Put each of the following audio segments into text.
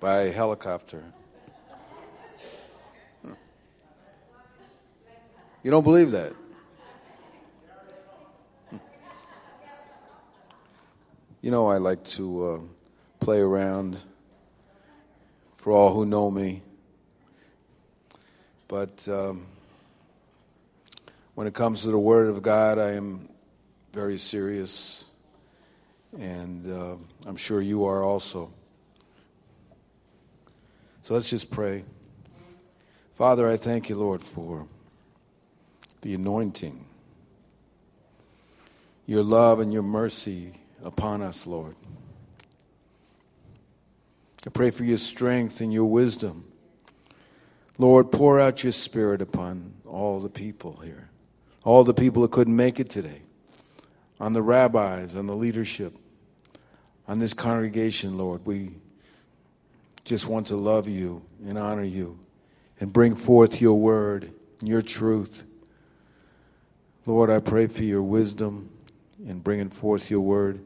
by helicopter. You don't believe that? You know, I like to uh, play around for all who know me. But um, when it comes to the Word of God, I am very serious. And uh, I'm sure you are also. So let's just pray. Father, I thank you, Lord, for the anointing, your love and your mercy upon us, Lord. I pray for your strength and your wisdom. Lord, pour out your spirit upon all the people here, all the people that couldn't make it today, on the rabbis, on the leadership, on this congregation, Lord. We just want to love you and honor you and bring forth your word and your truth. Lord, I pray for your wisdom in bringing forth your word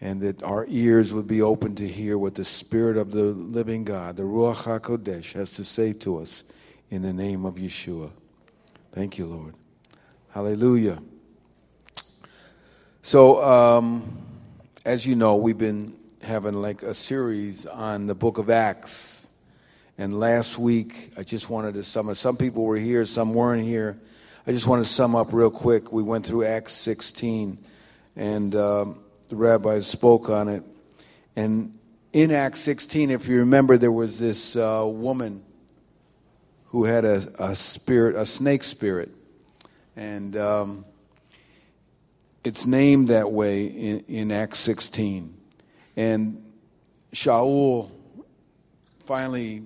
and that our ears would be open to hear what the Spirit of the living God, the Ruach HaKodesh, has to say to us in the name of Yeshua. Thank you, Lord. Hallelujah. So, um, as you know, we've been having like a series on the book of Acts. And last week, I just wanted to sum up. Some people were here, some weren't here. I just want to sum up real quick. We went through Acts 16, and um, the rabbis spoke on it. And in Acts 16, if you remember, there was this uh, woman who had a, a, spirit, a snake spirit. And um, it's named that way in, in Acts 16. And Shaul finally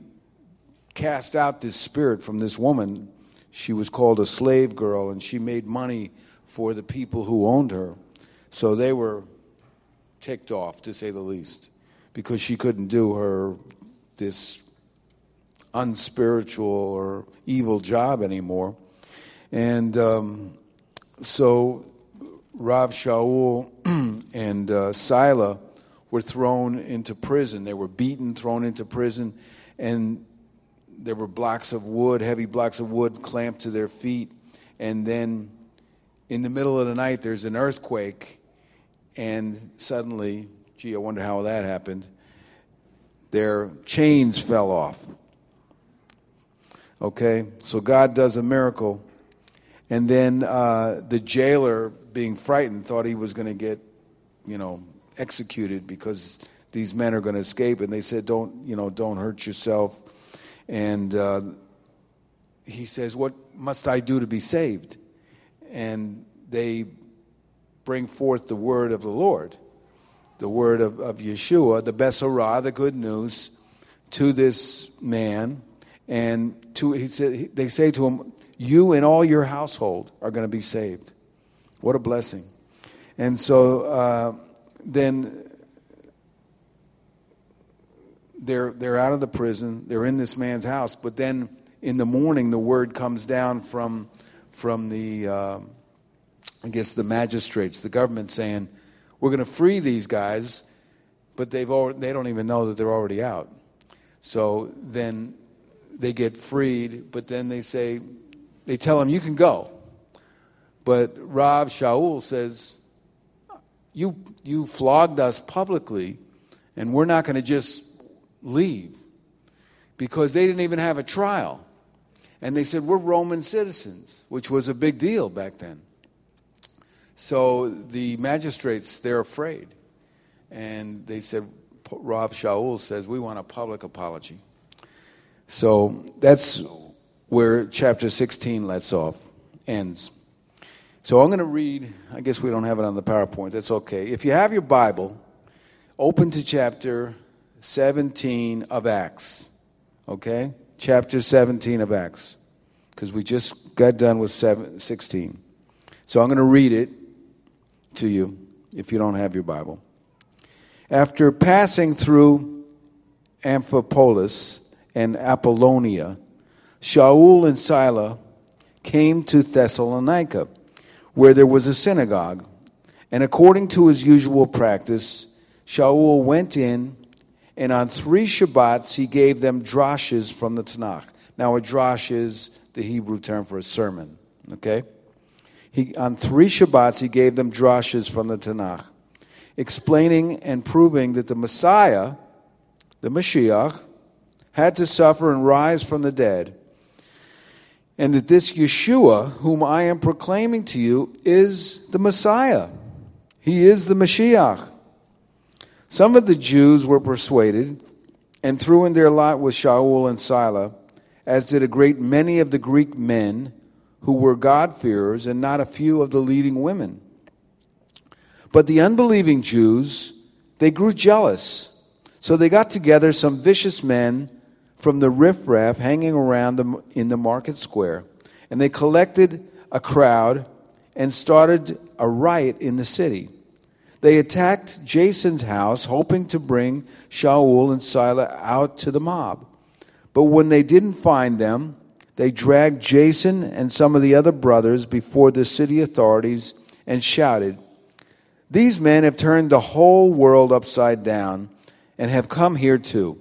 cast out this spirit from this woman. She was called a slave girl, and she made money for the people who owned her. So they were ticked off, to say the least, because she couldn't do her this unspiritual or evil job anymore. And um, so Rav Shaul and uh, Sila were thrown into prison. They were beaten, thrown into prison, and there were blocks of wood, heavy blocks of wood clamped to their feet. And then in the middle of the night, there's an earthquake, and suddenly, gee, I wonder how that happened, their chains fell off. Okay, so God does a miracle. And then uh, the jailer, being frightened, thought he was going to get, you know, executed because these men are going to escape. And they said, "Don't, you know, don't hurt yourself." And uh, he says, "What must I do to be saved?" And they bring forth the word of the Lord, the word of, of Yeshua, the Besorah, the good news, to this man. And to, he said, they say to him, You and all your household are going to be saved. What a blessing. And so uh, then they're, they're out of the prison, they're in this man's house, but then in the morning the word comes down from, from the. Uh, I guess the magistrates, the government saying, we're going to free these guys, but they've already, they don't even know that they're already out. So then they get freed, but then they say, they tell them, you can go. But Rav Shaul says, you, you flogged us publicly, and we're not going to just leave because they didn't even have a trial. And they said, We're Roman citizens, which was a big deal back then. So the magistrates, they're afraid. And they said, Rav Shaul says, we want a public apology. So that's where chapter 16 lets off, ends. So I'm going to read, I guess we don't have it on the PowerPoint, that's okay. If you have your Bible, open to chapter 17 of Acts, okay? Chapter 17 of Acts, because we just got done with 16. So I'm going to read it to you if you don't have your Bible. After passing through Amphipolis and Apollonia, Shaul and Sila came to Thessalonica, where there was a synagogue. And according to his usual practice, Shaul went in And on three Shabbats, he gave them drashes from the Tanakh. Now, a drash is the Hebrew term for a sermon. Okay? He, on three Shabbats, he gave them drashes from the Tanakh, explaining and proving that the Messiah, the Mashiach, had to suffer and rise from the dead, and that this Yeshua, whom I am proclaiming to you, is the Messiah. He is the Mashiach. Some of the Jews were persuaded and threw in their lot with Shaul and Silas, as did a great many of the Greek men who were God-fearers and not a few of the leading women. But the unbelieving Jews, they grew jealous. So they got together some vicious men from the riffraff hanging around them in the market square. And they collected a crowd and started a riot in the city. They attacked Jason's house, hoping to bring Shaul and Silas out to the mob. But when they didn't find them, they dragged Jason and some of the other brothers before the city authorities and shouted, These men have turned the whole world upside down and have come here too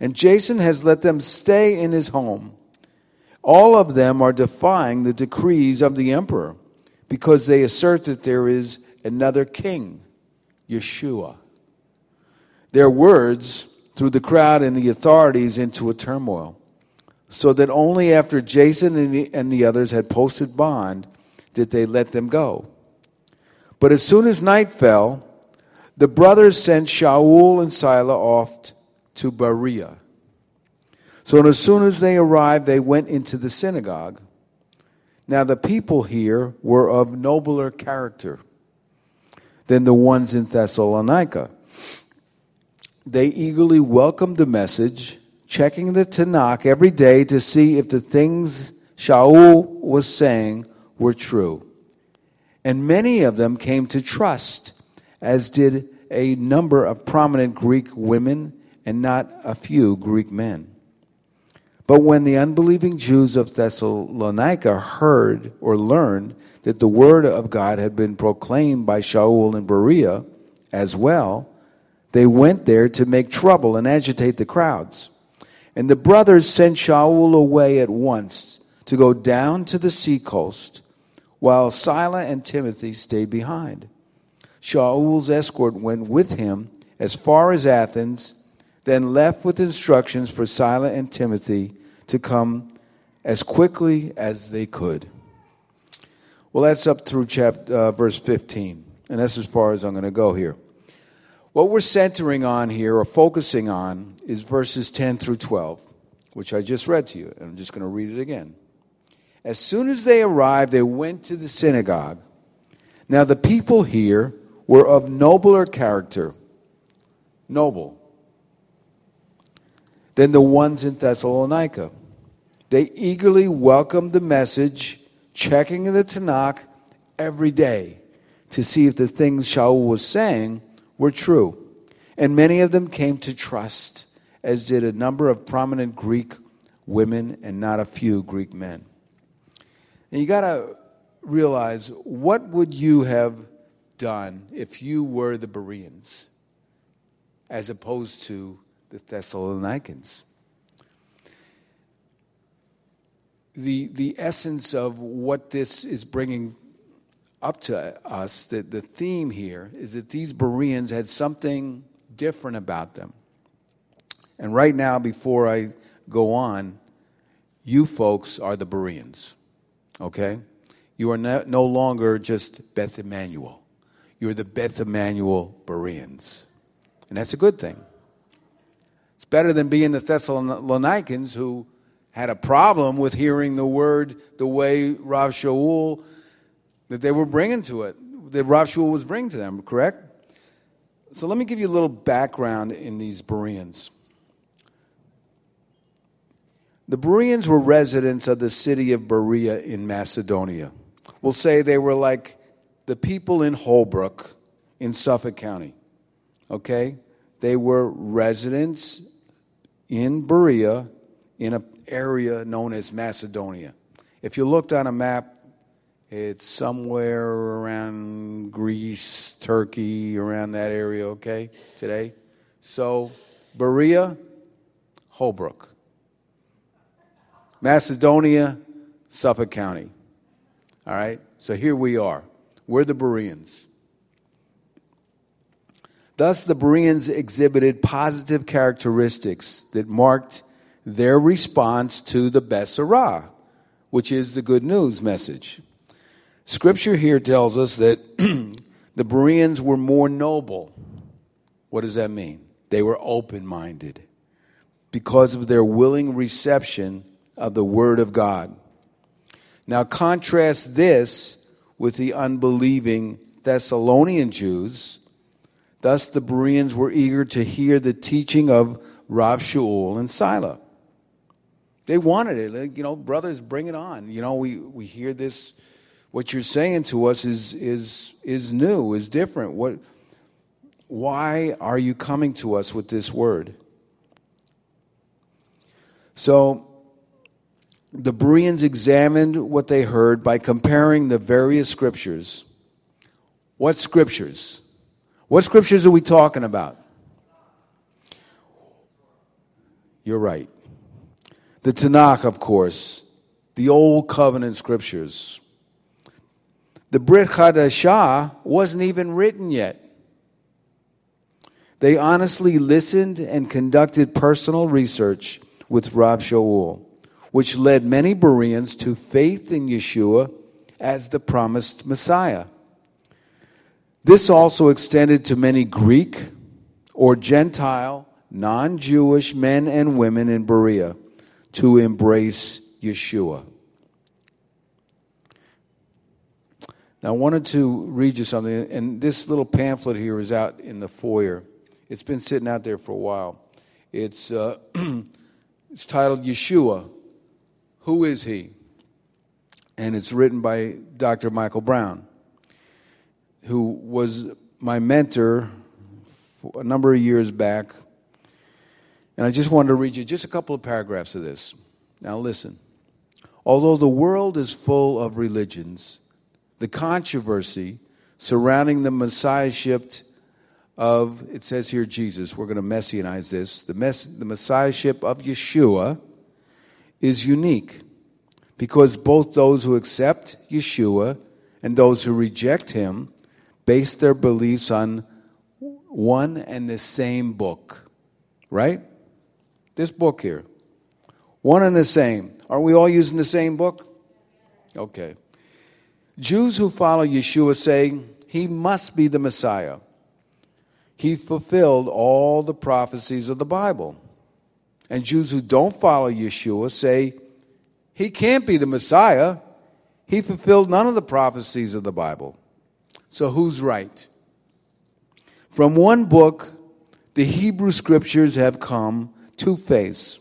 and Jason has let them stay in his home. All of them are defying the decrees of the emperor because they assert that there is another king, Yeshua. Their words threw the crowd and the authorities into a turmoil, so that only after Jason and the, and the others had posted bond did they let them go. But as soon as night fell, the brothers sent Shaul and Silas off to Berea. So as soon as they arrived, they went into the synagogue. Now the people here were of nobler character than the ones in Thessalonica. They eagerly welcomed the message, checking the Tanakh every day to see if the things Shaul was saying were true. And many of them came to trust, as did a number of prominent Greek women and not a few Greek men. But when the unbelieving Jews of Thessalonica heard or learned that the word of God had been proclaimed by Shaul and Berea as well, they went there to make trouble and agitate the crowds. And the brothers sent Shaul away at once to go down to the seacoast, while Sila and Timothy stayed behind. Shaul's escort went with him as far as Athens then left with instructions for Silas and Timothy to come as quickly as they could. Well, that's up through chapter, uh, verse 15, and that's as far as I'm going to go here. What we're centering on here, or focusing on, is verses 10 through 12, which I just read to you, and I'm just going to read it again. As soon as they arrived, they went to the synagogue. Now, the people here were of nobler character. Noble than the ones in Thessalonica. They eagerly welcomed the message, checking the Tanakh every day to see if the things Shaul was saying were true. And many of them came to trust, as did a number of prominent Greek women and not a few Greek men. And you got to realize what would you have done if you were the Bereans as opposed to the Thessalonians. The, the essence of what this is bringing up to us, the, the theme here, is that these Bereans had something different about them. And right now, before I go on, you folks are the Bereans, okay? You are no, no longer just Beth Emmanuel. You're the Beth Emmanuel Bereans. And that's a good thing better than being the Thessalonians who had a problem with hearing the word the way Rav Shaul that they were bringing to it, that Rav Shaul was bringing to them, correct? So let me give you a little background in these Bereans. The Bereans were residents of the city of Berea in Macedonia. We'll say they were like the people in Holbrook in Suffolk County. Okay? They were residents in Berea in an area known as Macedonia. If you looked on a map, it's somewhere around Greece, Turkey, around that area, okay, today. So Berea, Holbrook. Macedonia, Suffolk County. All right? So here we are. We're the Bereans. Thus, the Bereans exhibited positive characteristics that marked their response to the Besorah, which is the good news message. Scripture here tells us that the Bereans were more noble. What does that mean? They were open minded because of their willing reception of the Word of God. Now, contrast this with the unbelieving Thessalonian Jews. Thus, the Bereans were eager to hear the teaching of Rav Shaul and Sila. They wanted it. You know, brothers, bring it on. You know, we, we hear this. What you're saying to us is, is, is new, is different. What, why are you coming to us with this word? So, the Bereans examined what they heard by comparing the various scriptures. What scriptures? What scriptures are we talking about? You're right. The Tanakh, of course, the Old Covenant scriptures. The Brit Hadashah wasn't even written yet. They honestly listened and conducted personal research with Rav Shaul which led many Bereans to faith in Yeshua as the promised Messiah. This also extended to many Greek or Gentile, non Jewish men and women in Berea to embrace Yeshua. Now, I wanted to read you something, and this little pamphlet here is out in the foyer. It's been sitting out there for a while. It's, uh, it's titled Yeshua who is he? And it's written by Dr. Michael Brown, who was my mentor a number of years back. And I just wanted to read you just a couple of paragraphs of this. Now, listen. Although the world is full of religions, the controversy surrounding the messiahship of, it says here, Jesus, we're going to messianize this, the, mess, the messiahship of Yeshua is unique because both those who accept Yeshua and those who reject him base their beliefs on one and the same book. Right? This book here. One and the same. Are we all using the same book? Okay. Jews who follow Yeshua say he must be the Messiah. He fulfilled all the prophecies of the Bible. And Jews who don't follow Yeshua say, he can't be the Messiah. He fulfilled none of the prophecies of the Bible. So who's right? From one book, the Hebrew scriptures have come two faiths.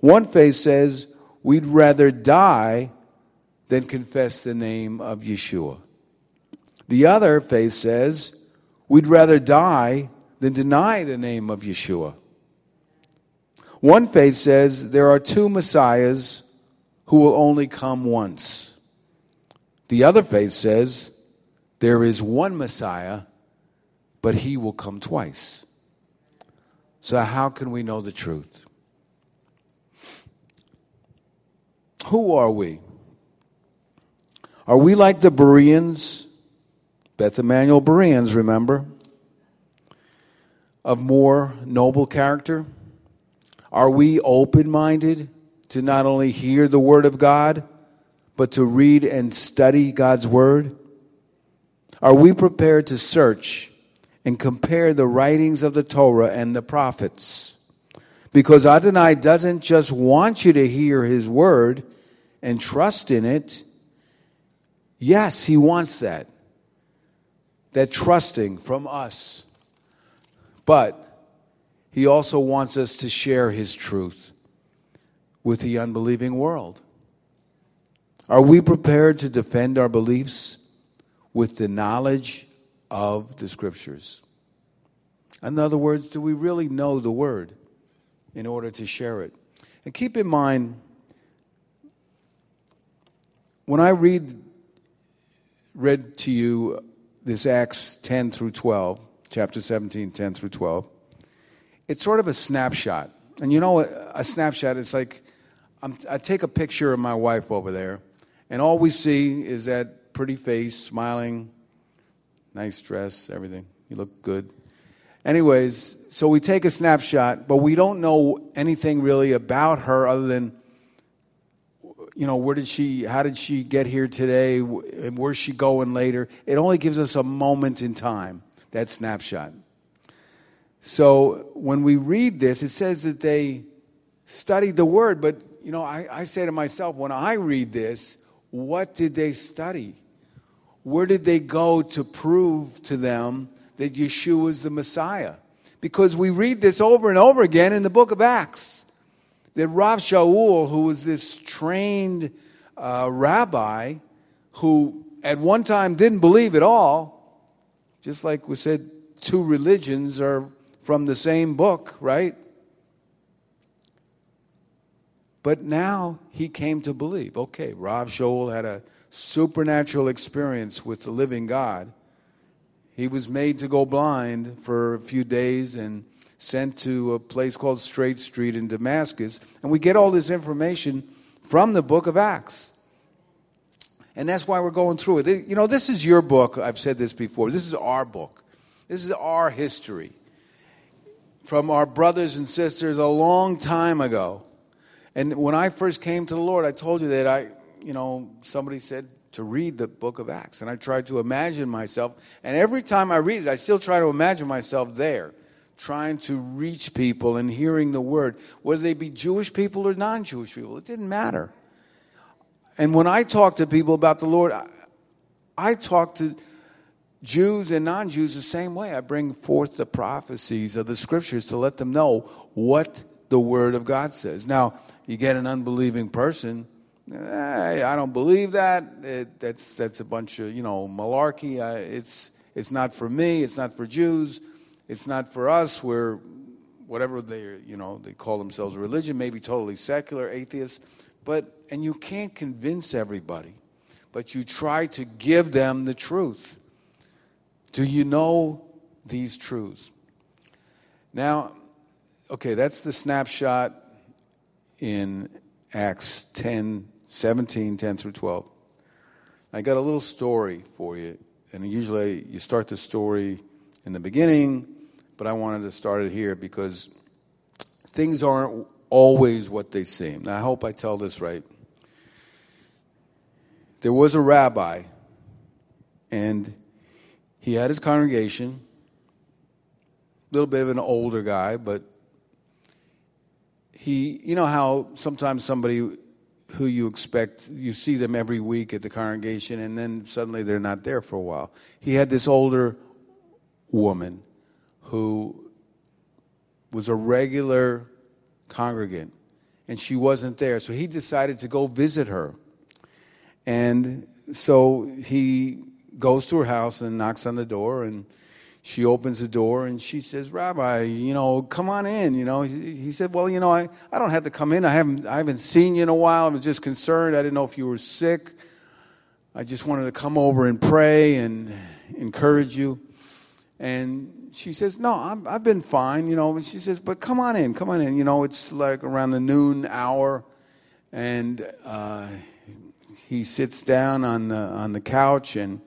One faith says, we'd rather die than confess the name of Yeshua. The other faith says, we'd rather die than deny the name of Yeshua. One faith says there are two messiahs who will only come once. The other faith says there is one Messiah, but he will come twice. So, how can we know the truth? Who are we? Are we like the Bereans? Beth Emmanuel Bereans, remember? Of more noble character? Are we open minded to not only hear the Word of God, but to read and study God's Word? Are we prepared to search and compare the writings of the Torah and the prophets? Because Adonai doesn't just want you to hear His Word and trust in it. Yes, He wants that. That trusting from us. But he also wants us to share His truth with the unbelieving world. Are we prepared to defend our beliefs with the knowledge of the Scriptures? In other words, do we really know the Word in order to share it? And keep in mind, when I read read to you this Acts 10 through 12, chapter 17, 10 through 12, it's sort of a snapshot. And you know, a, a snapshot, it's like I'm, I take a picture of my wife over there, and all we see is that pretty face, smiling, nice dress, everything. You look good. Anyways, so we take a snapshot, but we don't know anything really about her other than, you know, where did she, how did she get here today, and where's she going later? It only gives us a moment in time, that snapshot. So when we read this, it says that they studied the word, but, you know, I, I say to myself, when I read this, what did they study? Where did they go to prove to them that Yeshua is the Messiah. Because we read this over and over again in the book of Acts. That Rav Shaul, who was this trained uh, rabbi who at one time didn't believe at all, just like we said, two religions are from the same book, right? But now he came to believe. Okay, Rav Shaul had a supernatural experience with the living God. He was made to go blind for a few days and sent to a place called Straight Street in Damascus. And we get all this information from the book of Acts. And that's why we're going through it. You know, this is your book. I've said this before. This is our book. This is our history from our brothers and sisters a long time ago. And when I first came to the Lord, I told you that I, you know, somebody said, to read the book of Acts. And I tried to imagine myself. And every time I read it, I still try to imagine myself there, trying to reach people and hearing the word, whether they be Jewish people or non Jewish people. It didn't matter. And when I talk to people about the Lord, I, I talk to Jews and non Jews the same way. I bring forth the prophecies of the scriptures to let them know what the Word of God says. Now, you get an unbelieving person Hey, I don't believe that. It, that's that's a bunch of you know malarkey. It's it's not for me. It's not for Jews. It's not for us. We're whatever they you know they call themselves religion, maybe totally secular, atheists. But and you can't convince everybody, but you try to give them the truth. Do you know these truths? Now, okay, that's the snapshot in Acts 10 17, 10 through 12. I got a little story for you. And usually you start the story in the beginning, but I wanted to start it here because things aren't always what they seem. Now, I hope I tell this right. There was a rabbi, and he had his congregation, a little bit of an older guy, but he, you know how sometimes somebody who you expect, you see them every week at the congregation, and then suddenly they're not there for a while. He had this older woman who was a regular congregant, and she wasn't there. So he decided to go visit her. And so he goes to her house and knocks on the door, and she opens the door and she says, Rabbi, you know, come on in. You know, he, he, said, Well, you know, I, I don't have to come in. I haven't, I haven't seen you in a while. I was just concerned. I didn't know if you were sick. I just wanted to come over and pray and encourage you. And she says, No, i have been fine. You know, and she says, But come on in, come on in. You know, it's like around the noon hour. And uh, he sits down on the, on the couch and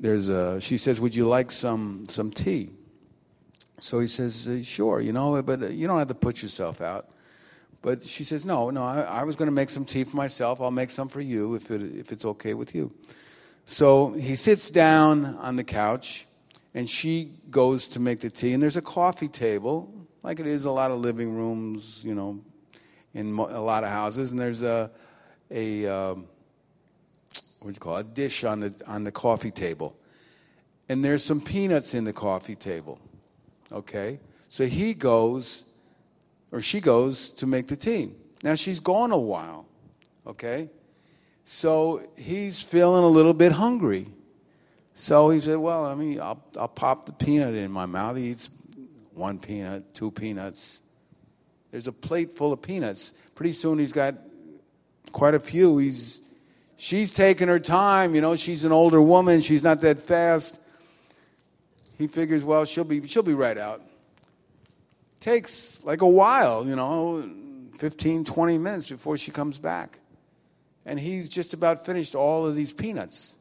there's a, she says, Would you like some, some tea? So he says, uh, Sure, you know, but uh, you don't have to put yourself out. But she says, No, no, I, I was going to make some tea for myself. I'll make some for you if, it, if it's okay with you. So he sits down on the couch and she goes to make the tea. And there's a coffee table, like it is a lot of living rooms, you know, in a lot of houses. And there's a, a, um, what you call it, a dish on the, on the coffee table. And there's some peanuts in the coffee table. Okay? So he goes, or she goes to make the tea. Now she's gone a while. Okay? So he's feeling a little bit hungry. So he said, Well, I mean, I'll, I'll pop the peanut in my mouth. He eats one peanut, two peanuts. There's a plate full of peanuts. Pretty soon he's got quite a few. He's She's taking her time, you know, she's an older woman, she's not that fast. He figures, well, she'll be she'll be right out. takes like a while, you know, 15, 20 minutes before she comes back. And he's just about finished all of these peanuts.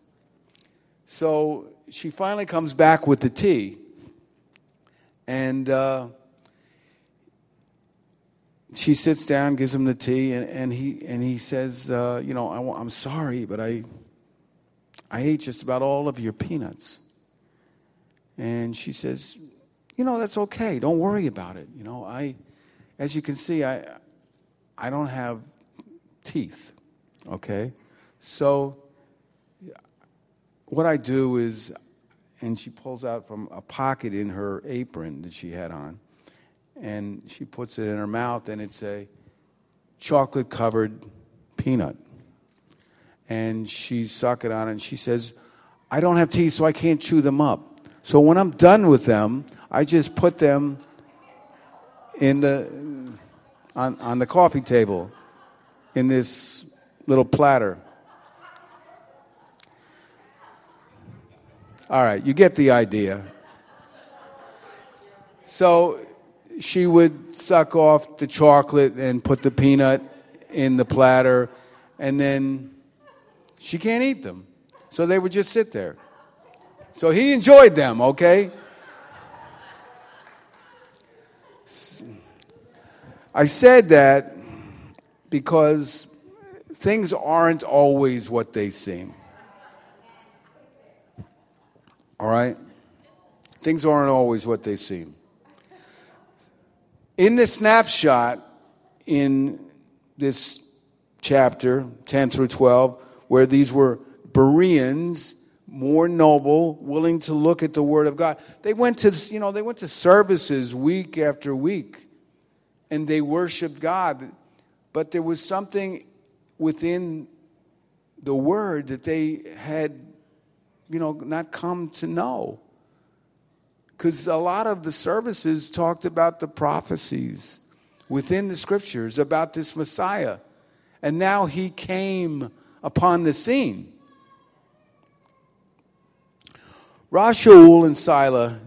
So she finally comes back with the tea. And uh, she sits down, gives him the tea, and, and he, and he says, uh, You know, I, I'm sorry, but I, I ate just about all of your peanuts. And she says, You know, that's okay. Don't worry about it. You know, I, as you can see, I, I don't have teeth. Okay? So, what I do is, and she pulls out from a pocket in her apron that she had on, and she puts it in her mouth, and it's a chocolate covered peanut. And she suck it on, and she says, I don't have teeth, so I can't chew them up. So when I'm done with them, I just put them in the on, on the coffee table in this little platter. All right, you get the idea. So she would suck off the chocolate and put the peanut in the platter, and then she can't eat them. So they would just sit there. So he enjoyed them, okay? I said that because things aren't always what they seem. All right? Things aren't always what they seem. In this snapshot in this chapter, 10 through 12, where these were Bereans, more noble, willing to look at the Word of God. They went to, you know, they went to services week after week and they worshiped God. But there was something within the Word that they had, you know, not come to know. Because a lot of the services talked about the prophecies within the scriptures about this Messiah. And now he came upon the scene. Rav Shaul and Sila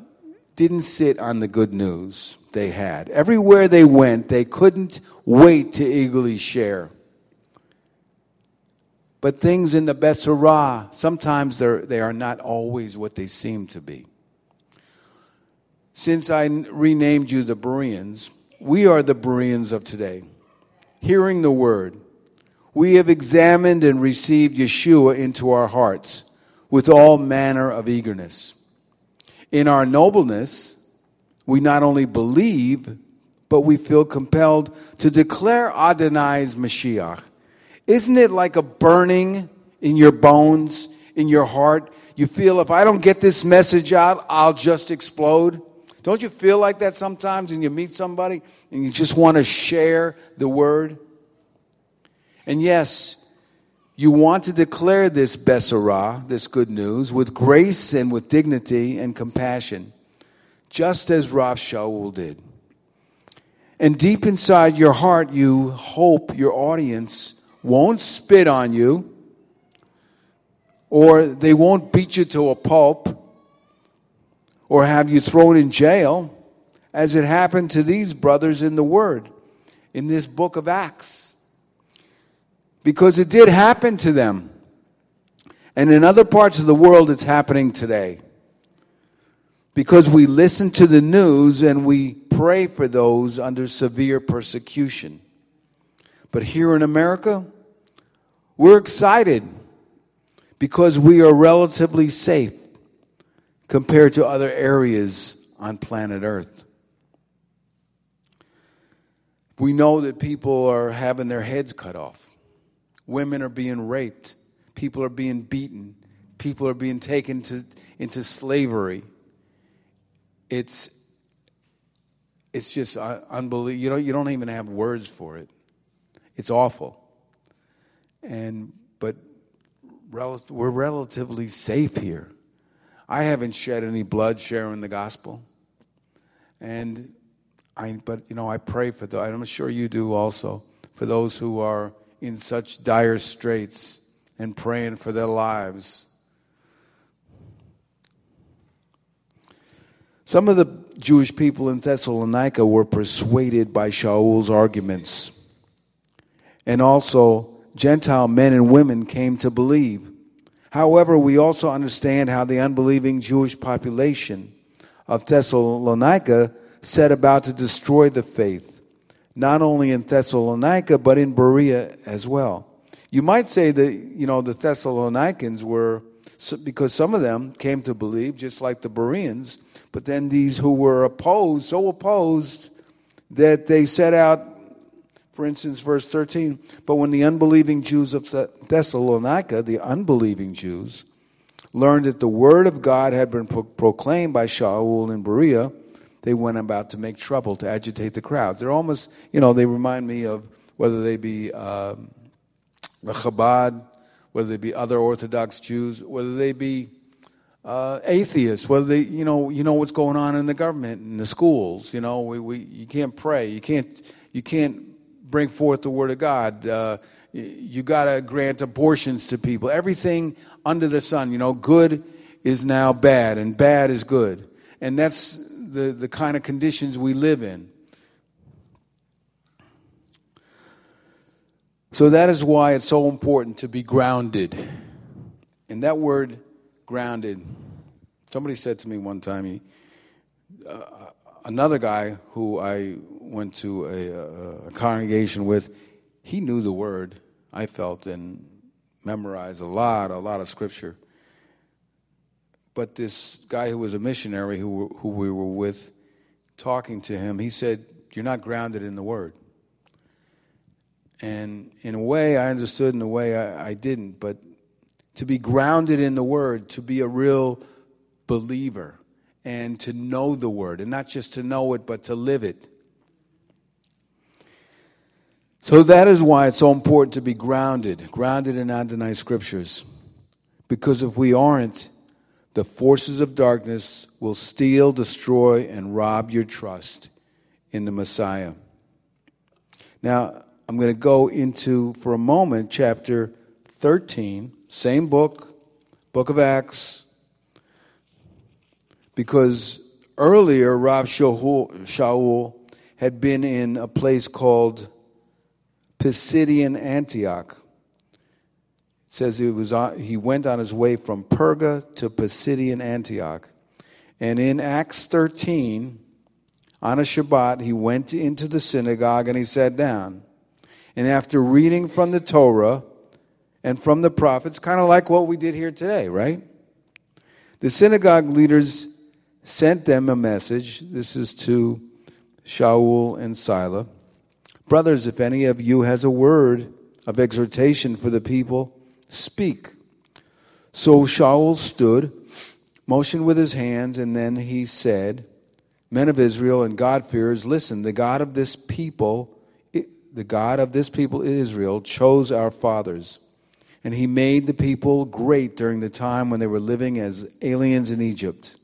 didn't sit on the good news they had. Everywhere they went, they couldn't wait to eagerly share. But things in the Besorah, sometimes they are not always what they seem to be. Since I renamed you the Bereans, we are the Bereans of today. Hearing the word, we have examined and received Yeshua into our hearts with all manner of eagerness. In our nobleness, we not only believe, but we feel compelled to declare Adonai's Mashiach. Isn't it like a burning in your bones, in your heart? You feel if I don't get this message out, I'll just explode. Don't you feel like that sometimes and you meet somebody and you just want to share the word? And yes, you want to declare this Besorah, this good news, with grace and with dignity and compassion, just as Rav Shaul did. And deep inside your heart, you hope your audience won't spit on you or they won't beat you to a pulp or have you thrown in jail, as it happened to these brothers in the Word, in this book of Acts. Because it did happen to them. And in other parts of the world, it's happening today. Because we listen to the news and we pray for those under severe persecution. But here in America, we're excited because we are relatively safe compared to other areas on planet Earth. We know that people are having their heads cut off. Women are being raped. People are being beaten. People are being taken to, into slavery. It's, it's just uh, unbelievable. You, know, you don't even have words for it. It's awful. And, but rel- we're relatively safe here. I haven't shed any blood sharing the gospel. And I, but you know, I pray for those, I'm sure you do also, for those who are in such dire straits and praying for their lives. Some of the Jewish people in Thessalonica were persuaded by Shaul's arguments. And also, Gentile men and women came to believe. However, we also understand how the unbelieving Jewish population of Thessalonica set about to destroy the faith, not only in Thessalonica, but in Berea as well. You might say that, you know, the Thessalonians were, because some of them came to believe, just like the Bereans, but then these who were opposed, so opposed that they set out, for instance, verse 13, but when the unbelieving Jews of Thessalonica, the unbelieving Jews, learned that the word of God had been pro- proclaimed by Shaul in Berea, they went about to make trouble, to agitate the crowd. They're almost, you know, they remind me of whether they be um, Chabad, whether they be other Orthodox Jews, whether they be uh, atheists, whether they, you know, you know what's going on in the government, in the schools. You know, we, we, you can't pray, you can't, you can't bring forth the word of God. Uh, you got to grant abortions to people. Everything under the sun, you know, good is now bad, and bad is good, and that's the, the kind of conditions we live in. So that is why it's so important to be grounded. And that word grounded, somebody said to me one time, he, uh, another guy who I went to a, a, congregation with, he knew the word, I felt, and memorized a lot, a lot of scripture. But this guy who was a missionary who, who we were with, talking to him, he said, You're not grounded in the Word. And in a way, I understood, in a way, I, I didn't. But to be grounded in the Word, to be a real believer, and to know the Word, and not just to know it, but to live it. So that is why it's so important to be grounded, grounded in Adonai scriptures. Because if we aren't, the forces of darkness will steal, destroy, and rob your trust in the Messiah. Now, I'm going to go into, for a moment, chapter 13, same book, book of Acts, because earlier Rav Shaul, had been in a place called Pisidian Antioch says he, was on, he went on his way from Perga to Pisidian Antioch. And in Acts 13, on a Shabbat, he went into the synagogue and he sat down. And after reading from the Torah and from the prophets, kind of like what we did here today, right? The synagogue leaders sent them a message. This is to Shaul and Sila. Brothers, if any of you has a word of exhortation for the people, Speak. So Shaul stood, motioned with his hands, and then he said, Men of Israel and God-fearers, listen, the God of this people, the God of this people Israel chose our fathers. And he made the people great during the time when they were living as aliens in Egypt.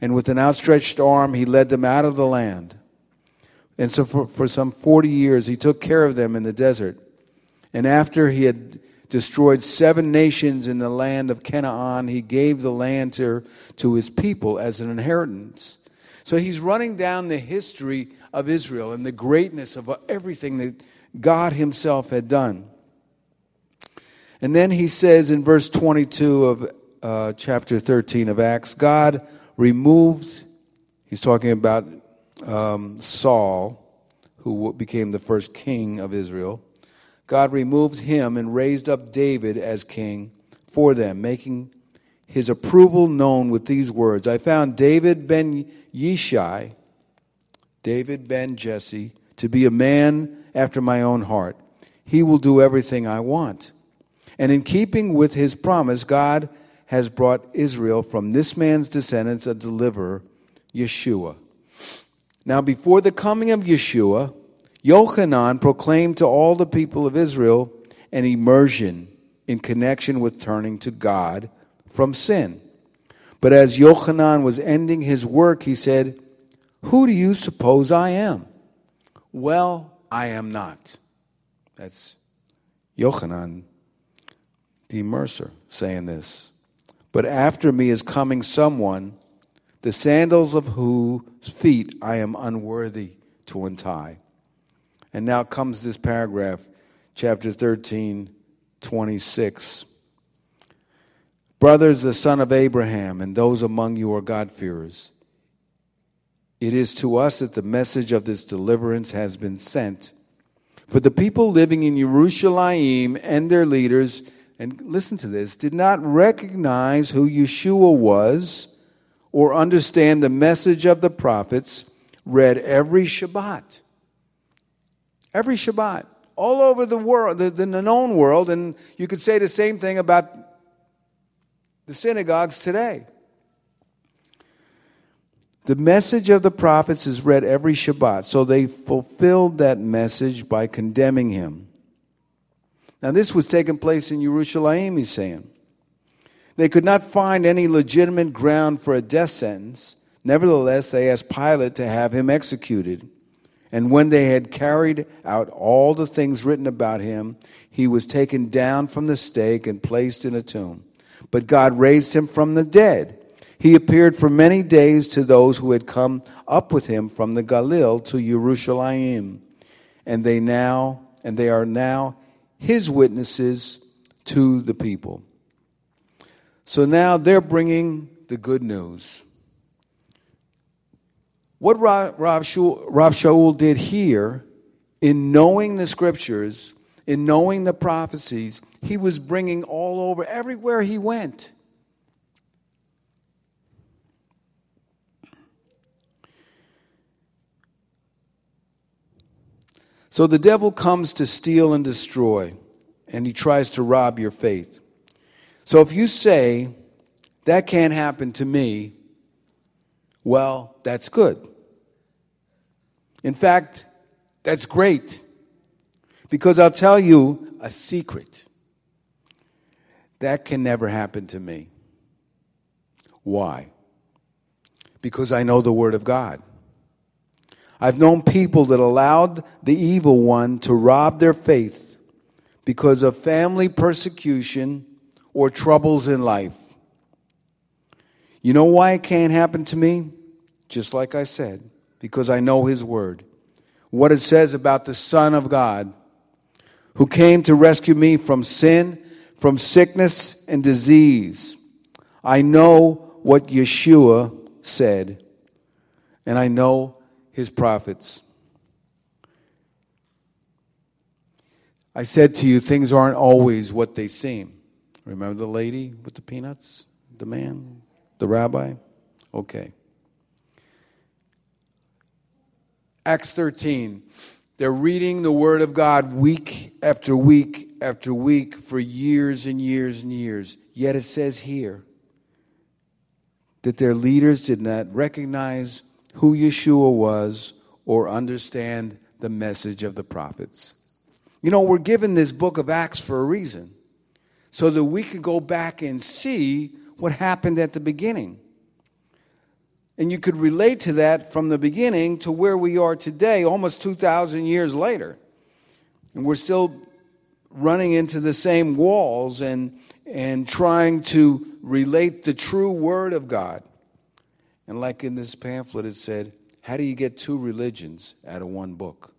And with an outstretched arm, he led them out of the land. And so for, for some 40 years, he took care of them in the desert. And after he had destroyed seven nations in the land of Canaan. He gave the land to, to his people as an inheritance. So he's running down the history of Israel and the greatness of everything that God himself had done. And then he says in verse 22 of uh, chapter 13 of Acts God removed, he's talking about um, Saul, who became the first king of Israel. God removed him and raised up David as king for them, making his approval known with these words I found David ben Yishai, David ben Jesse, to be a man after my own heart. He will do everything I want. And in keeping with his promise, God has brought Israel from this man's descendants a deliverer, Yeshua. Now, before the coming of Yeshua, Yochanan proclaimed to all the people of Israel an immersion in connection with turning to God from sin. But as Yochanan was ending his work, he said, Who do you suppose I am? Well, I am not. That's Yochanan, the immerser, saying this. But after me is coming someone the sandals of whose feet I am unworthy to untie. And now comes this paragraph, chapter 13, 26. Brothers, the son of Abraham, and those among you are God-fearers. It is to us that the message of this deliverance has been sent. For the people living in Jerusalem and their leaders, and listen to this, did not recognize who Yeshua was or understand the message of the prophets, read every Shabbat. Every Shabbat. All over the world, the, the known world, and you could say the same thing about the synagogues today. The message of the prophets is read every Shabbat, so they fulfilled that message by condemning him. Now, this was taking place in Jerusalem, he's saying. They could not find any legitimate ground for a death sentence. Nevertheless, they asked Pilate to have him executed. And when they had carried out all the things written about him, he was taken down from the stake and placed in a tomb. But God raised him from the dead. He appeared for many days to those who had come up with him from the Galilee to Jerusalem, and they now and they are now his witnesses to the people. So now they're bringing the good news. What Rav Shaul did here, in knowing the scriptures, in knowing the prophecies, he was bringing all over, everywhere he went. So the devil comes to steal and destroy, and he tries to rob your faith. So if you say, that can't happen to me, well, that's good. In fact, that's great. Because I'll tell you a secret. That can never happen to me. Why? Because I know the Word of God. I've known people that allowed the evil one to rob their faith because of family persecution or troubles in life. You know why it can't happen to me? Just like I said, because I know His Word. What it says about the Son of God who came to rescue me from sin, from sickness and disease. I know what Yeshua said, and I know his prophets. I said to you, things aren't always what they seem. Remember the lady with the peanuts? The man? The rabbi? Okay. Acts 13. They're reading the Word of God week after week after week for years and years and years. Yet it says here that their leaders did not recognize who Yeshua was or understand the message of the prophets. You know, we're given this book of Acts for a reason, so that we could go back and see what happened at the beginning. And you could relate to that from the beginning to where we are today, almost 2,000 years later. And we're still running into the same walls and, and trying to relate the true Word of God. And like in this pamphlet, it said, How do you get two religions out of one book?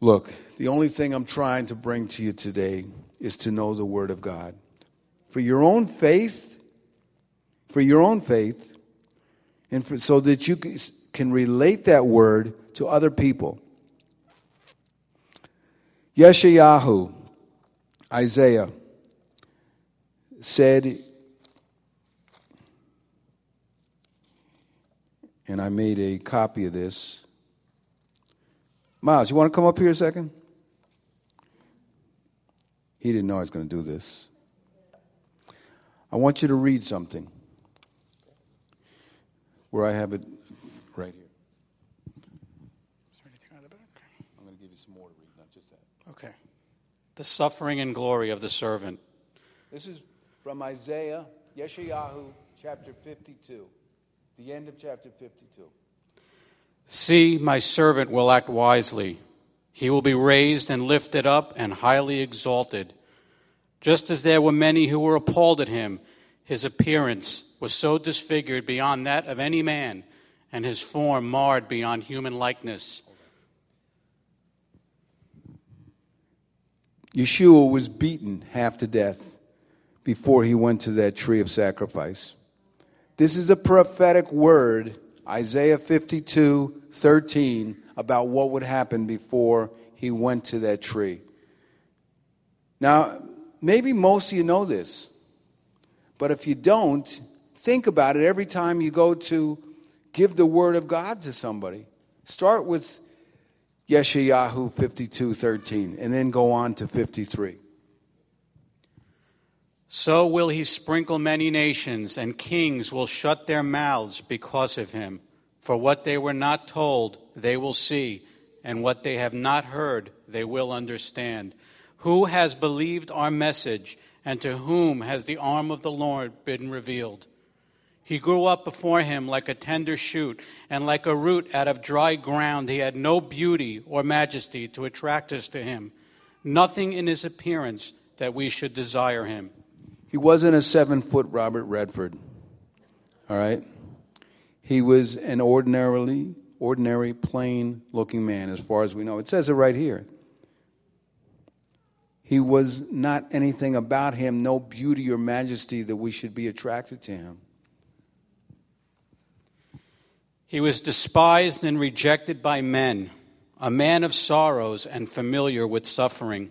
Look, the only thing I'm trying to bring to you today is to know the Word of God. For your own faith, for your own faith, and for, so that you can relate that Word to other people. Yeshayahu, Isaiah, said and I made a copy of this. Miles, you want to come up here a second? He didn't know I was going to do this. I want you to read something where I have it right here. Is there anything on the back? I'm going to give you some more to read, not just that. Okay. The suffering and glory of the servant. This is from Isaiah, Yeshayahu, chapter 52 the end of chapter 52. See, my servant will act wisely. He will be raised and lifted up and highly exalted. Just as there were many who were appalled at him, his appearance was so disfigured beyond that of any man, and his form marred beyond human likeness. Yeshua was beaten half to death before he went to that tree of sacrifice. This is a prophetic word, Isaiah 52 13, about what would happen before he went to that tree. Now, maybe most of you know this, but if you don't, think about it every time you go to give the word of God to somebody. Start with Yeshayahu 52 13, and then go on to 53. So will he sprinkle many nations, and kings will shut their mouths because of him. For what they were not told, they will see, and what they have not heard, they will understand. Who has believed our message, and to whom has the arm of the Lord been revealed? He grew up before him like a tender shoot, and like a root out of dry ground. He had no beauty or majesty to attract us to him, nothing in his appearance that we should desire him. He wasn't a seven foot Robert Redford, all right? He was an ordinarily, ordinary, plain looking man, as far as we know. It says it right here. He was not anything about him, no beauty or majesty that we should be attracted to him. He was despised and rejected by men, a man of sorrows and familiar with suffering,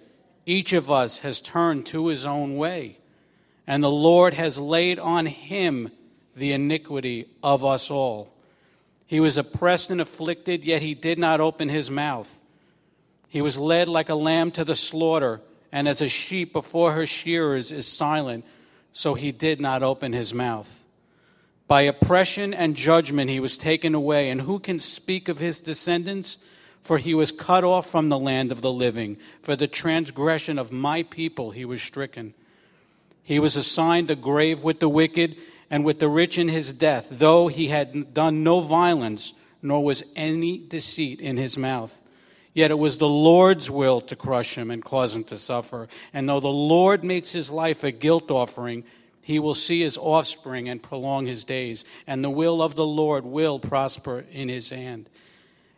Each of us has turned to his own way, and the Lord has laid on him the iniquity of us all. He was oppressed and afflicted, yet he did not open his mouth. He was led like a lamb to the slaughter, and as a sheep before her shearers is silent, so he did not open his mouth. By oppression and judgment he was taken away. And who can speak of his descendants? For he was cut off from the land of the living. For the transgression of my people he was stricken. He was assigned a grave with the wicked and with the rich in his death, though he had done no violence, nor was any deceit in his mouth. Yet it was the Lord's will to crush him and cause him to suffer. And though the Lord makes his life a guilt offering, he will see his offspring and prolong his days, and the will of the Lord will prosper in his hand.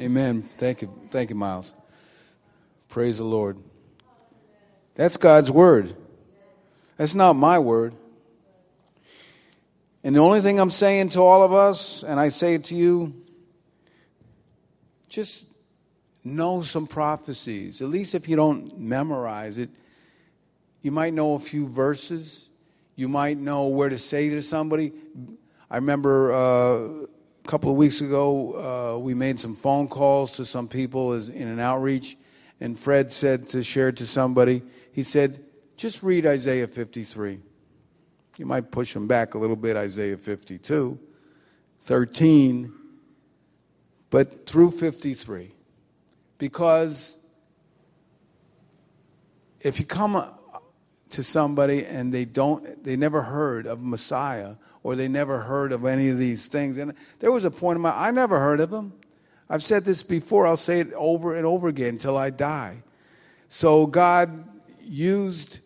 Amen. Thank you. Thank you, Miles. Praise the Lord. That's God's word. That's not my word. And the only thing I'm saying to all of us, and I say it to you, just know some prophecies. At least if you don't memorize it, you might know a few verses. You might know where to say to somebody. I remember uh, couple of weeks ago, uh, we made some phone calls to some people as, in an outreach, and Fred said to share it to somebody. He said, just read Isaiah 53. You might push them back a little bit, Isaiah 52, 13, but through 53. Because if you come to somebody and they don't they never heard of Messiah or they never heard of any of these things. And there was a point in my I never heard of them. I've said this before, I'll say it over and over again until I die. So God used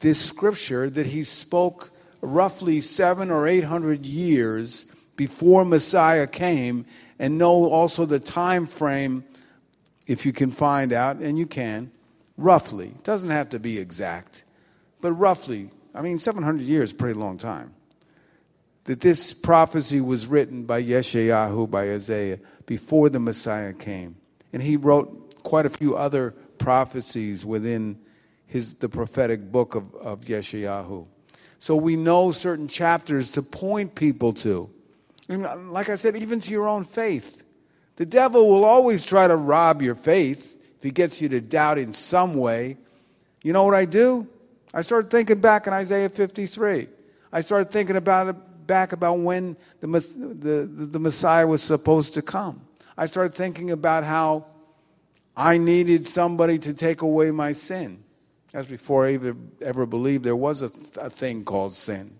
this scripture that he spoke roughly seven or eight hundred years before Messiah came, and know also the time frame, if you can find out, and you can, roughly. It doesn't have to be exact but roughly, I mean, 700 years is a pretty long time. That this prophecy was written by Yeshayahu, by Isaiah, before the Messiah came. And he wrote quite a few other prophecies within his, the prophetic book of, of Yeshayahu. So we know certain chapters to point people to. And uh, like I said, even to your own faith. The devil will always try to rob your faith if he gets you to doubt in some way. You know what I do? I started thinking back in Isaiah 53. I started thinking about it back about when the, the, the Messiah was supposed to come. I started thinking about how I needed somebody to take away my sin. That's before I ever, ever believed there was a, a thing called sin.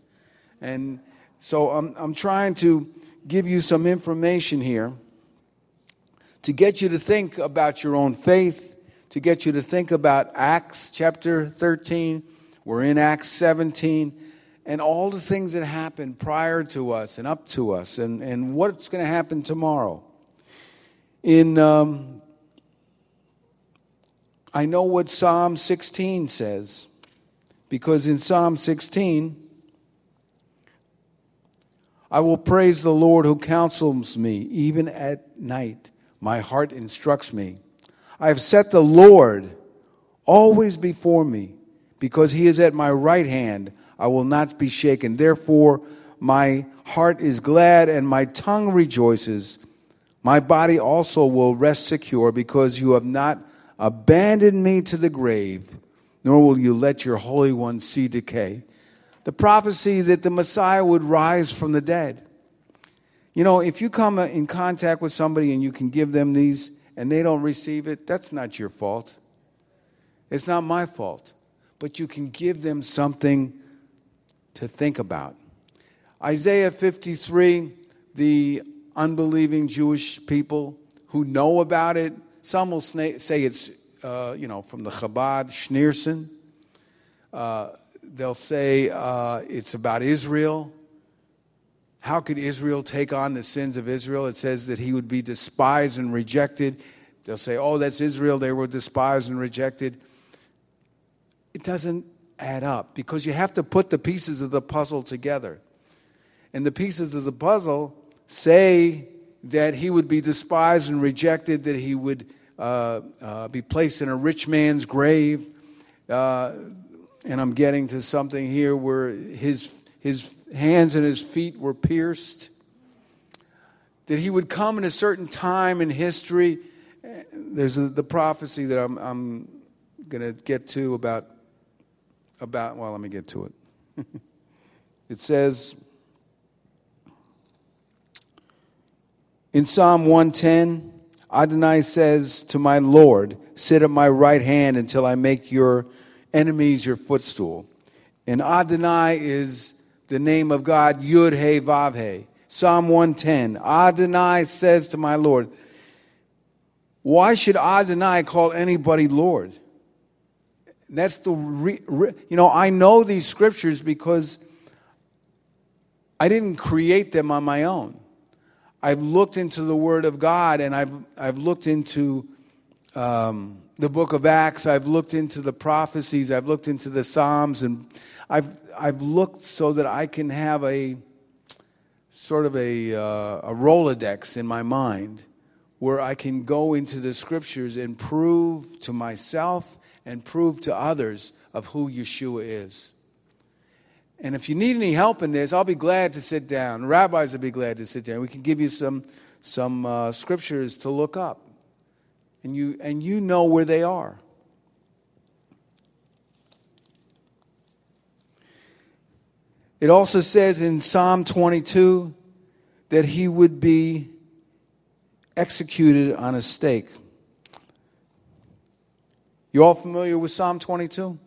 And so I'm, I'm trying to give you some information here to get you to think about your own faith, to get you to think about Acts chapter 13. We're in Acts 17 and all the things that happened prior to us and up to us and, and what's going to happen tomorrow. In, um, I know what Psalm 16 says, because in Psalm 16, I will praise the Lord who counsels me, even at night. My heart instructs me. I have set the Lord always before me, because he is at my right hand. I will not be shaken. Therefore, my heart is glad and my tongue rejoices. My body also will rest secure because you have not abandoned me to the grave, nor will you let your Holy One see decay. The prophecy that the Messiah would rise from the dead. You know, if you come in contact with somebody and you can give them these and they don't receive it, that's not your fault. It's not my fault. But you can give them something to think about. Isaiah 53, the unbelieving Jewish people who know about it, some will say it's, uh, you know, from the Chabad, Schneerson. Uh, they'll say uh, it's about Israel. How could Israel take on the sins of Israel? It says that he would be despised and rejected. They'll say, oh, that's Israel. They were despised and rejected. It doesn't add up because you have to put the pieces of the puzzle together. And the pieces of the puzzle say that he would be despised and rejected, that he would uh, uh, be placed in a rich man's grave. Uh, and I'm getting to something here where his, his hands and his feet were pierced. That he would come in a certain time in history. There's a, the prophecy that I'm, I'm going to get to about about, well, let me get to it. it says in Psalm 110, Adonai says to my Lord, Sit at my right hand until I make your enemies your footstool. And Adonai is the name of God, Yud He Vav He. Psalm 110, Adonai says to my Lord, Why should Adonai call anybody Lord? That's the, re, re, you know, I know these scriptures because I didn't create them on my own. I've looked into the Word of God and I've, I've looked into um, the book of Acts, I've looked into the prophecies, I've looked into the Psalms, and I've, I've looked so that I can have a sort of a, uh, a Rolodex in my mind where I can go into the scriptures and prove to myself and prove to others of who Yeshua is. And if you need any help in this, I'll be glad to sit down. Rabbis will be glad to sit down. We can give you some, some uh, scriptures to look up. And you, and you know where they are. It also says in Psalm 22 that he would be executed on a stake. You all familiar with Psalm 22?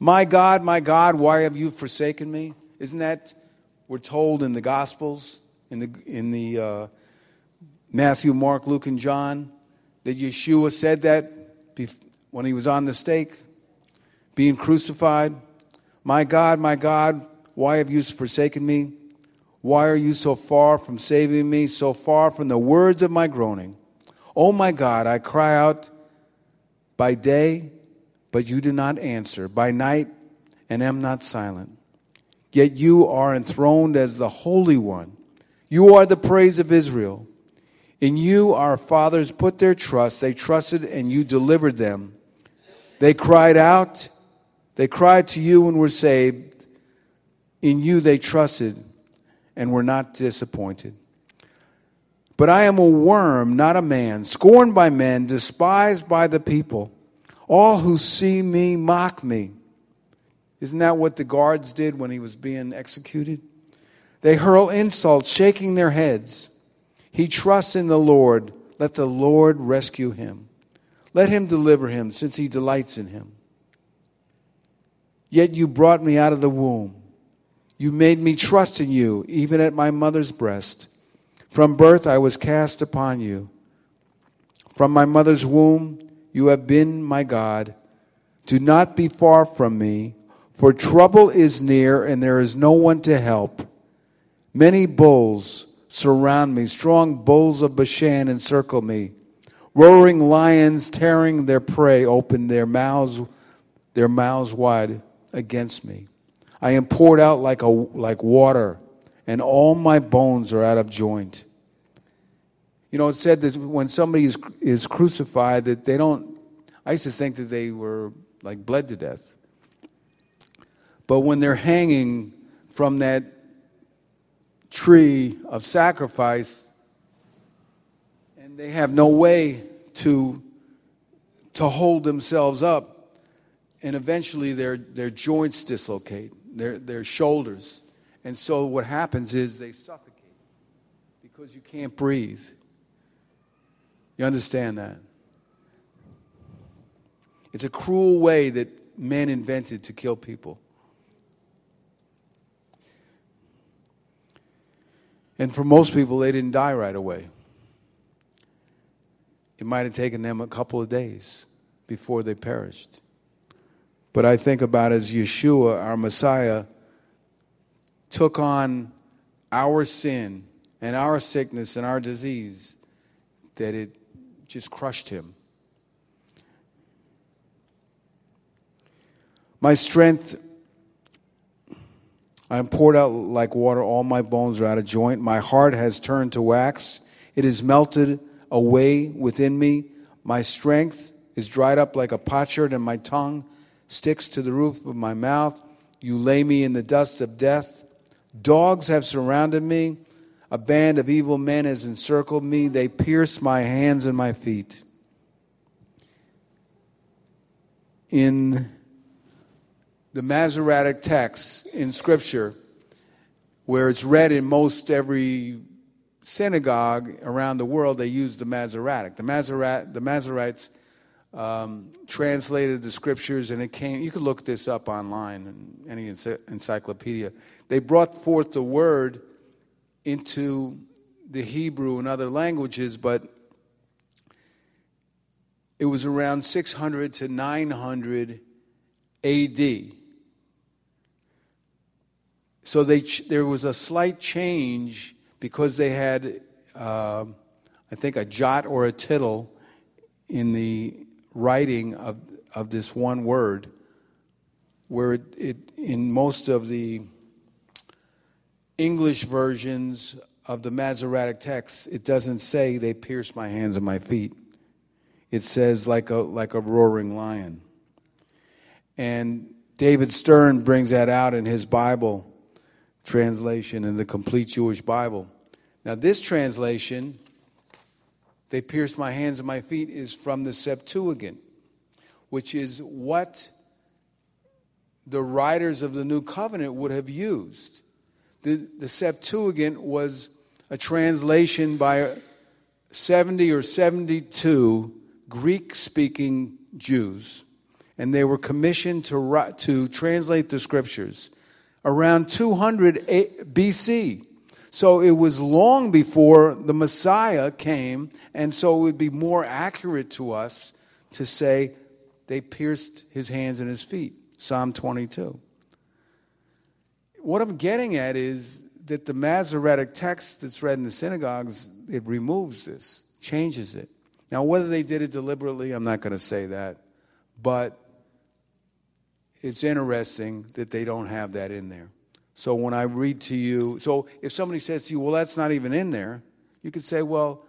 My God, my God, why have you forsaken me? Isn't that we're told in the Gospels, in the in the uh, Matthew, Mark, Luke, and John, that Yeshua said that when he was on the stake, being crucified. My God, my God, why have you forsaken me? Why are you so far from saving me, so far from the words of my groaning? Oh my God, I cry out by day, but you do not answer. By night, and am not silent. Yet you are enthroned as the Holy One. You are the praise of Israel. In you our fathers put their trust. They trusted and you delivered them. They cried out. They cried to you and were saved. In you they trusted and were not disappointed. But I am a worm, not a man, scorned by men, despised by the people. All who see me mock me. Isn't that what the guards did when he was being executed? They hurl insults, shaking their heads. He trusts in the Lord. Let the Lord rescue him. Let him deliver him, since he delights in him. Yet you brought me out of the womb. You made me trust in you, even at my mother's breast. From birth I was cast upon you. From my mother's womb you have been my God. Do not be far from me, for trouble is near and there is no one to help. Many bulls surround me, strong bulls of Bashan encircle me. Roaring lions tearing their prey open their mouths their mouths wide against me. I am poured out like a like water and all my bones are out of joint. You know, it said that when somebody is, is crucified, that they don't, I used to think that they were like bled to death. But when they're hanging from that tree of sacrifice, and they have no way to, to hold themselves up, and eventually their, their joints dislocate, their, their shoulders. And so what happens is they suffocate because you can't breathe. You understand that? It's a cruel way that men invented to kill people. And for most people, they didn't die right away. It might have taken them a couple of days before they perished. But I think about as Yeshua, our Messiah, took on our sin and our sickness and our disease, that it just crushed him. My strength, I am poured out like water, all my bones are out of joint. My heart has turned to wax, it is melted away within me. My strength is dried up like a potsherd, and my tongue sticks to the roof of my mouth. You lay me in the dust of death. Dogs have surrounded me. A band of evil men has encircled me. They pierce my hands and my feet. In the Masoretic text in Scripture, where it's read in most every synagogue around the world, they use the Masoretic. The, Masoret, the Masoretes um, translated the Scriptures, and it came. You could look this up online in any encyclopedia. They brought forth the Word into the Hebrew and other languages, but it was around 600 to 900 AD. So they, there was a slight change because they had, uh, I think, a jot or a tittle in the writing of, of this one word, where it, it in most of the English versions of the Masoretic text, it doesn't say they pierced my hands and my feet. It says like a like a roaring lion. And David Stern brings that out in his Bible translation in the complete Jewish Bible. Now this translation, they pierced my hands and my feet, is from the Septuagint, which is what the writers of the New Covenant would have used the, the Septuagint was a translation by 70 or 72 Greek speaking Jews, and they were commissioned to, to translate the scriptures around 200 BC. So it was long before the Messiah came, and so it would be more accurate to us to say they pierced his hands and his feet. Psalm 22 what I'm getting at is that the Masoretic text that's read in the synagogues, it removes this, changes it. Now, whether they did it deliberately, I'm not going to say that. But it's interesting that they don't have that in there. So when I read to you, so if somebody says to you, well, that's not even in there, you could say, well,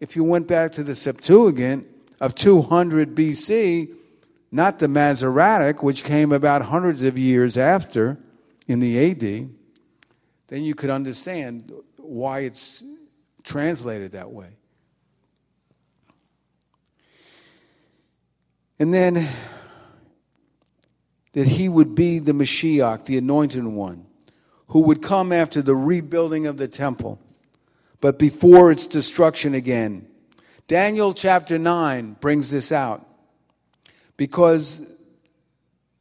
if you went back to the Septuagint of 200 BC, not the Masoretic, which came about hundreds of years after in the AD, then you could understand why it's translated that way. And then that he would be the Mashiach, the anointed one who would come after the rebuilding of the temple, but before its destruction again. Daniel chapter 9 brings this out because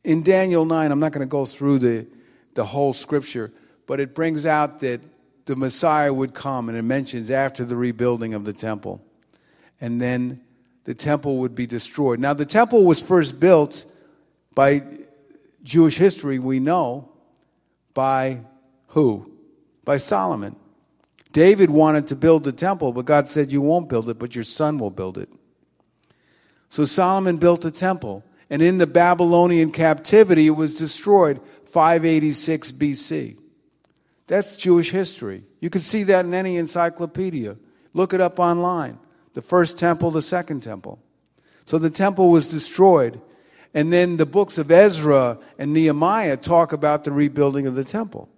in Daniel 9, I'm not going to go through the, the whole scripture, but it brings out that the Messiah would come, and it mentions after the rebuilding of the temple. And then the temple would be destroyed. Now, the temple was first built by Jewish history, we know, by who? By Solomon. David wanted to build the temple, but God said, You won't build it, but your son will build it. So Solomon built the temple, and in the Babylonian captivity, it was destroyed 586 BC. That's Jewish history. You can see that in any encyclopedia. Look it up online. The first temple, the second temple. So the temple was destroyed. And then the books of Ezra and Nehemiah talk about the rebuilding of the temple.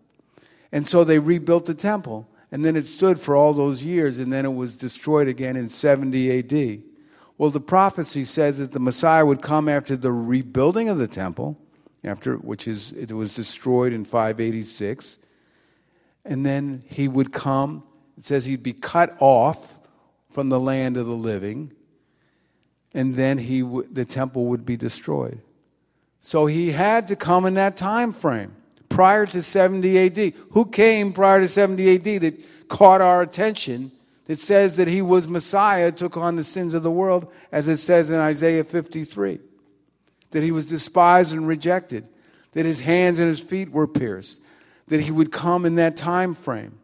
And so they rebuilt the temple. And then it stood for all those years, and then it was destroyed again in 70 AD. Well, the prophecy says that the Messiah would come after the rebuilding of the temple, after which is it was destroyed in 586, and then he would come. It says he'd be cut off from the land of the living, and then he w- the temple would be destroyed. So he had to come in that time frame prior to 70 AD. Who came prior to 70 AD that caught our attention? That says that he was Messiah, took on the sins of the world, as it says in Isaiah 53. That he was despised and rejected. That his hands and his feet were pierced. That he would come in that time frame.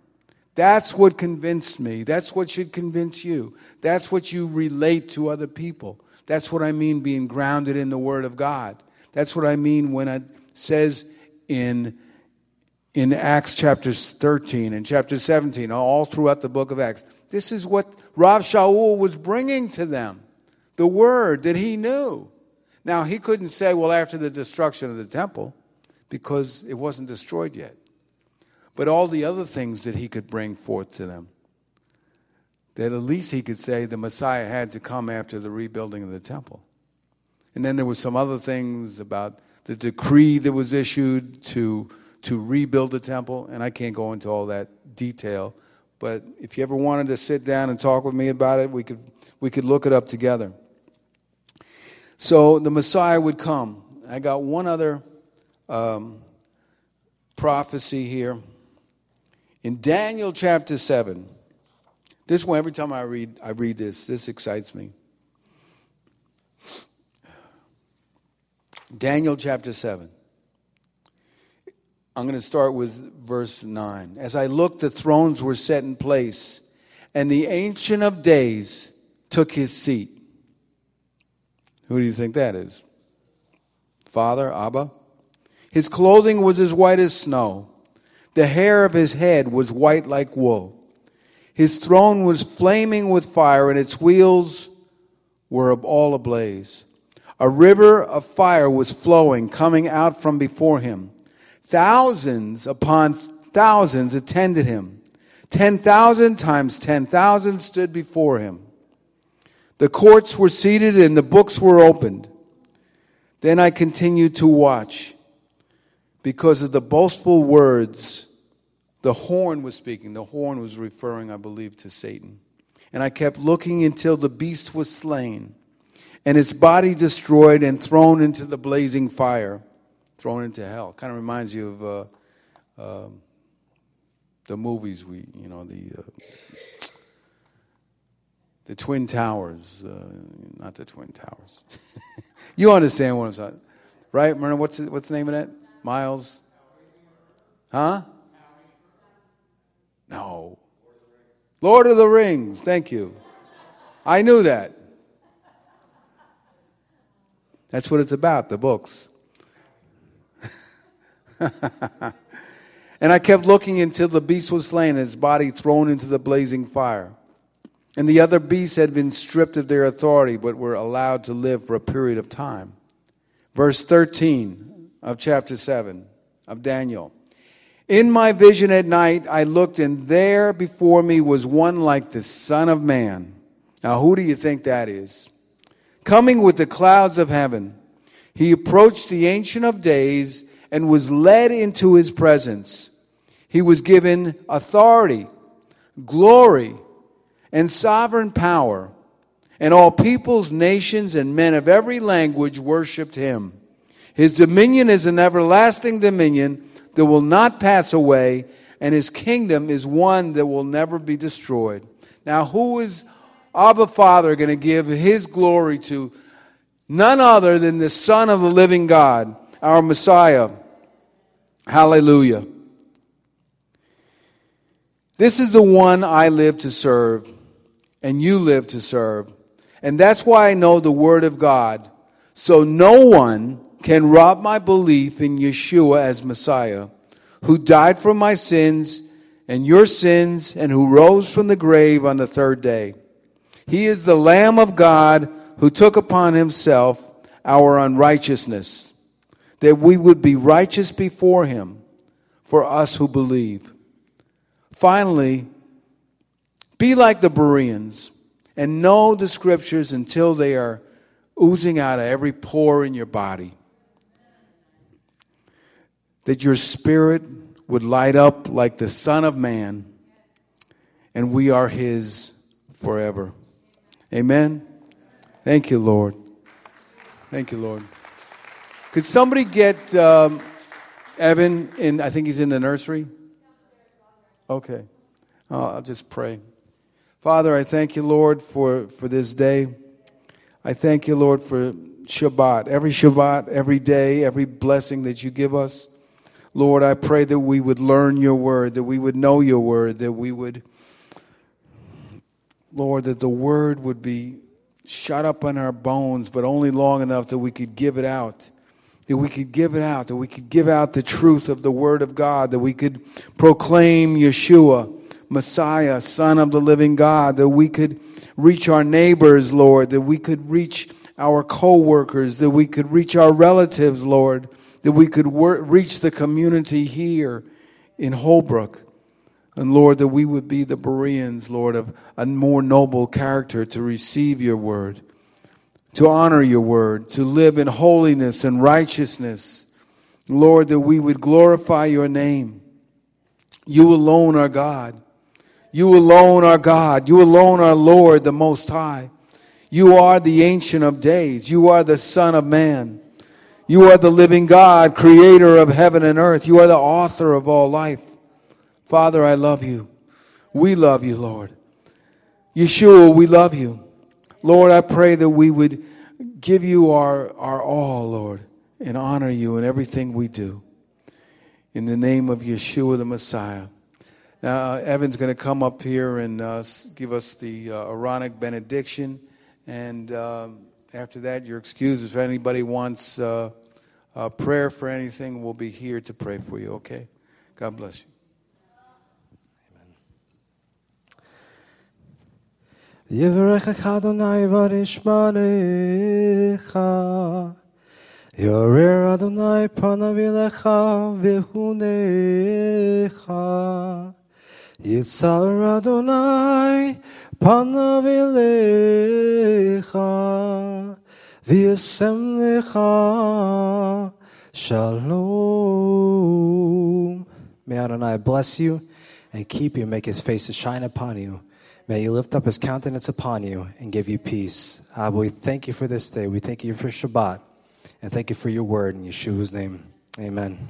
That's what convinced me. That's what should convince you. That's what you relate to other people. That's what I mean being grounded in the Word of God. That's what I mean when it says in, in Acts chapter 13 and chapter 17, all throughout the book of Acts. This is what Rav Shaul was bringing to them the word that he knew. Now, he couldn't say, well, after the destruction of the temple, because it wasn't destroyed yet. But all the other things that he could bring forth to them, that at least he could say the Messiah had to come after the rebuilding of the temple. And then there were some other things about the decree that was issued to, to rebuild the temple, and I can't go into all that detail. But if you ever wanted to sit down and talk with me about it, we could, we could look it up together. So the Messiah would come. I got one other um, prophecy here. In Daniel chapter 7, this one, every time I read, I read this, this excites me. Daniel chapter 7. I'm going to start with verse 9. As I looked, the thrones were set in place, and the Ancient of Days took his seat. Who do you think that is? Father, Abba? His clothing was as white as snow. The hair of his head was white like wool. His throne was flaming with fire, and its wheels were all ablaze. A river of fire was flowing, coming out from before him. Thousands upon thousands attended him. 10,000 times 10,000 stood before him. The courts were seated and the books were opened. Then I continued to watch because of the boastful words the horn was speaking. The horn was referring, I believe, to Satan. And I kept looking until the beast was slain and its body destroyed and thrown into the blazing fire, thrown into hell. Kind of reminds you of uh, uh, the movies we, you know, the uh, the Twin Towers, uh, not the Twin Towers. you understand what I'm saying, right? Myrna, what's what's the name of that? Miles? Huh? No. Lord of the Rings. Thank you. I knew that. That's what it's about, the books. And I kept looking until the beast was slain and his body thrown into the blazing fire. And the other beasts had been stripped of their authority, but were allowed to live for a period of time. Verse 13 of chapter 7 of Daniel. In my vision at night, I looked, and there before me was one like the Son of Man. Now, who do you think that is? Coming with the clouds of heaven, he approached the Ancient of Days and was led into his presence. He was given authority, glory, and sovereign power, and all peoples, nations, and men of every language worshiped him. His dominion is an everlasting dominion that will not pass away, and his kingdom is one that will never be destroyed. Now, who is Abba Father going to give his glory to? None other than the Son of the living God, our Messiah. Hallelujah. This is the one I live to serve, and you live to serve. And that's why I know the Word of God. So no one can rob my belief in Yeshua as Messiah, who died for my sins and your sins, and who rose from the grave on the third day. He is the Lamb of God who took upon himself our unrighteousness, that we would be righteous before him for us who believe. Finally, be like the Bereans and know the scriptures until they are oozing out of every pore in your body that your spirit would light up like the Son of Man, and we are His forever. Amen. Thank you, Lord. Thank you, Lord. Could somebody get um, Evan in? I think he's in the nursery. Okay. I'll just pray. Father, I thank you, Lord, for, for this day. I thank you, Lord, for Shabbat. Every Shabbat, every day, every blessing that you give us. Lord, I pray that we would learn your word, that we would know your word, that we would, Lord, that the word would be shut up in our bones, but only long enough that we could give it out. That we could give it out, that we could give out the truth of the Word of God, that we could proclaim Yeshua, Messiah, Son of the living God, that we could reach our neighbors, Lord, that we could reach our co workers, that we could reach our relatives, Lord that we could reach the community here in Holbrook. And Lord, that we would be the Bereans, Lord, of a more noble character to receive your word, to honor your word, to live in holiness and righteousness. Lord, that we would glorify your name. You alone are God. You alone are God. You alone are Lord, the Most High. You are the Ancient of Days. You are the Son of Man. You are the living God, creator of heaven and earth. You are the author of all life. Father, I love you. We love you, Lord. Yeshua, we love you. Lord, I pray that we would give you our, our all, Lord, and honor you in everything we do. In the name of Yeshua the Messiah. Now, Evan's going to come up here and uh, give us the uh, Aaronic benediction. And. Um, after that, you're excused. If anybody wants uh, a prayer for anything, we'll be here to pray for you, okay? God bless you. יברכך אדוני וישמרך, יעורר אדוני פניו אליך והונך, Yitzar Adonai panav elecha v'yisem lecha shalom. May Adonai bless you and keep you, make his face to shine upon you. May he lift up his countenance upon you and give you peace. Abba, we thank you for this day. We thank you for Shabbat. And thank you for your word in Yeshua's name. Amen.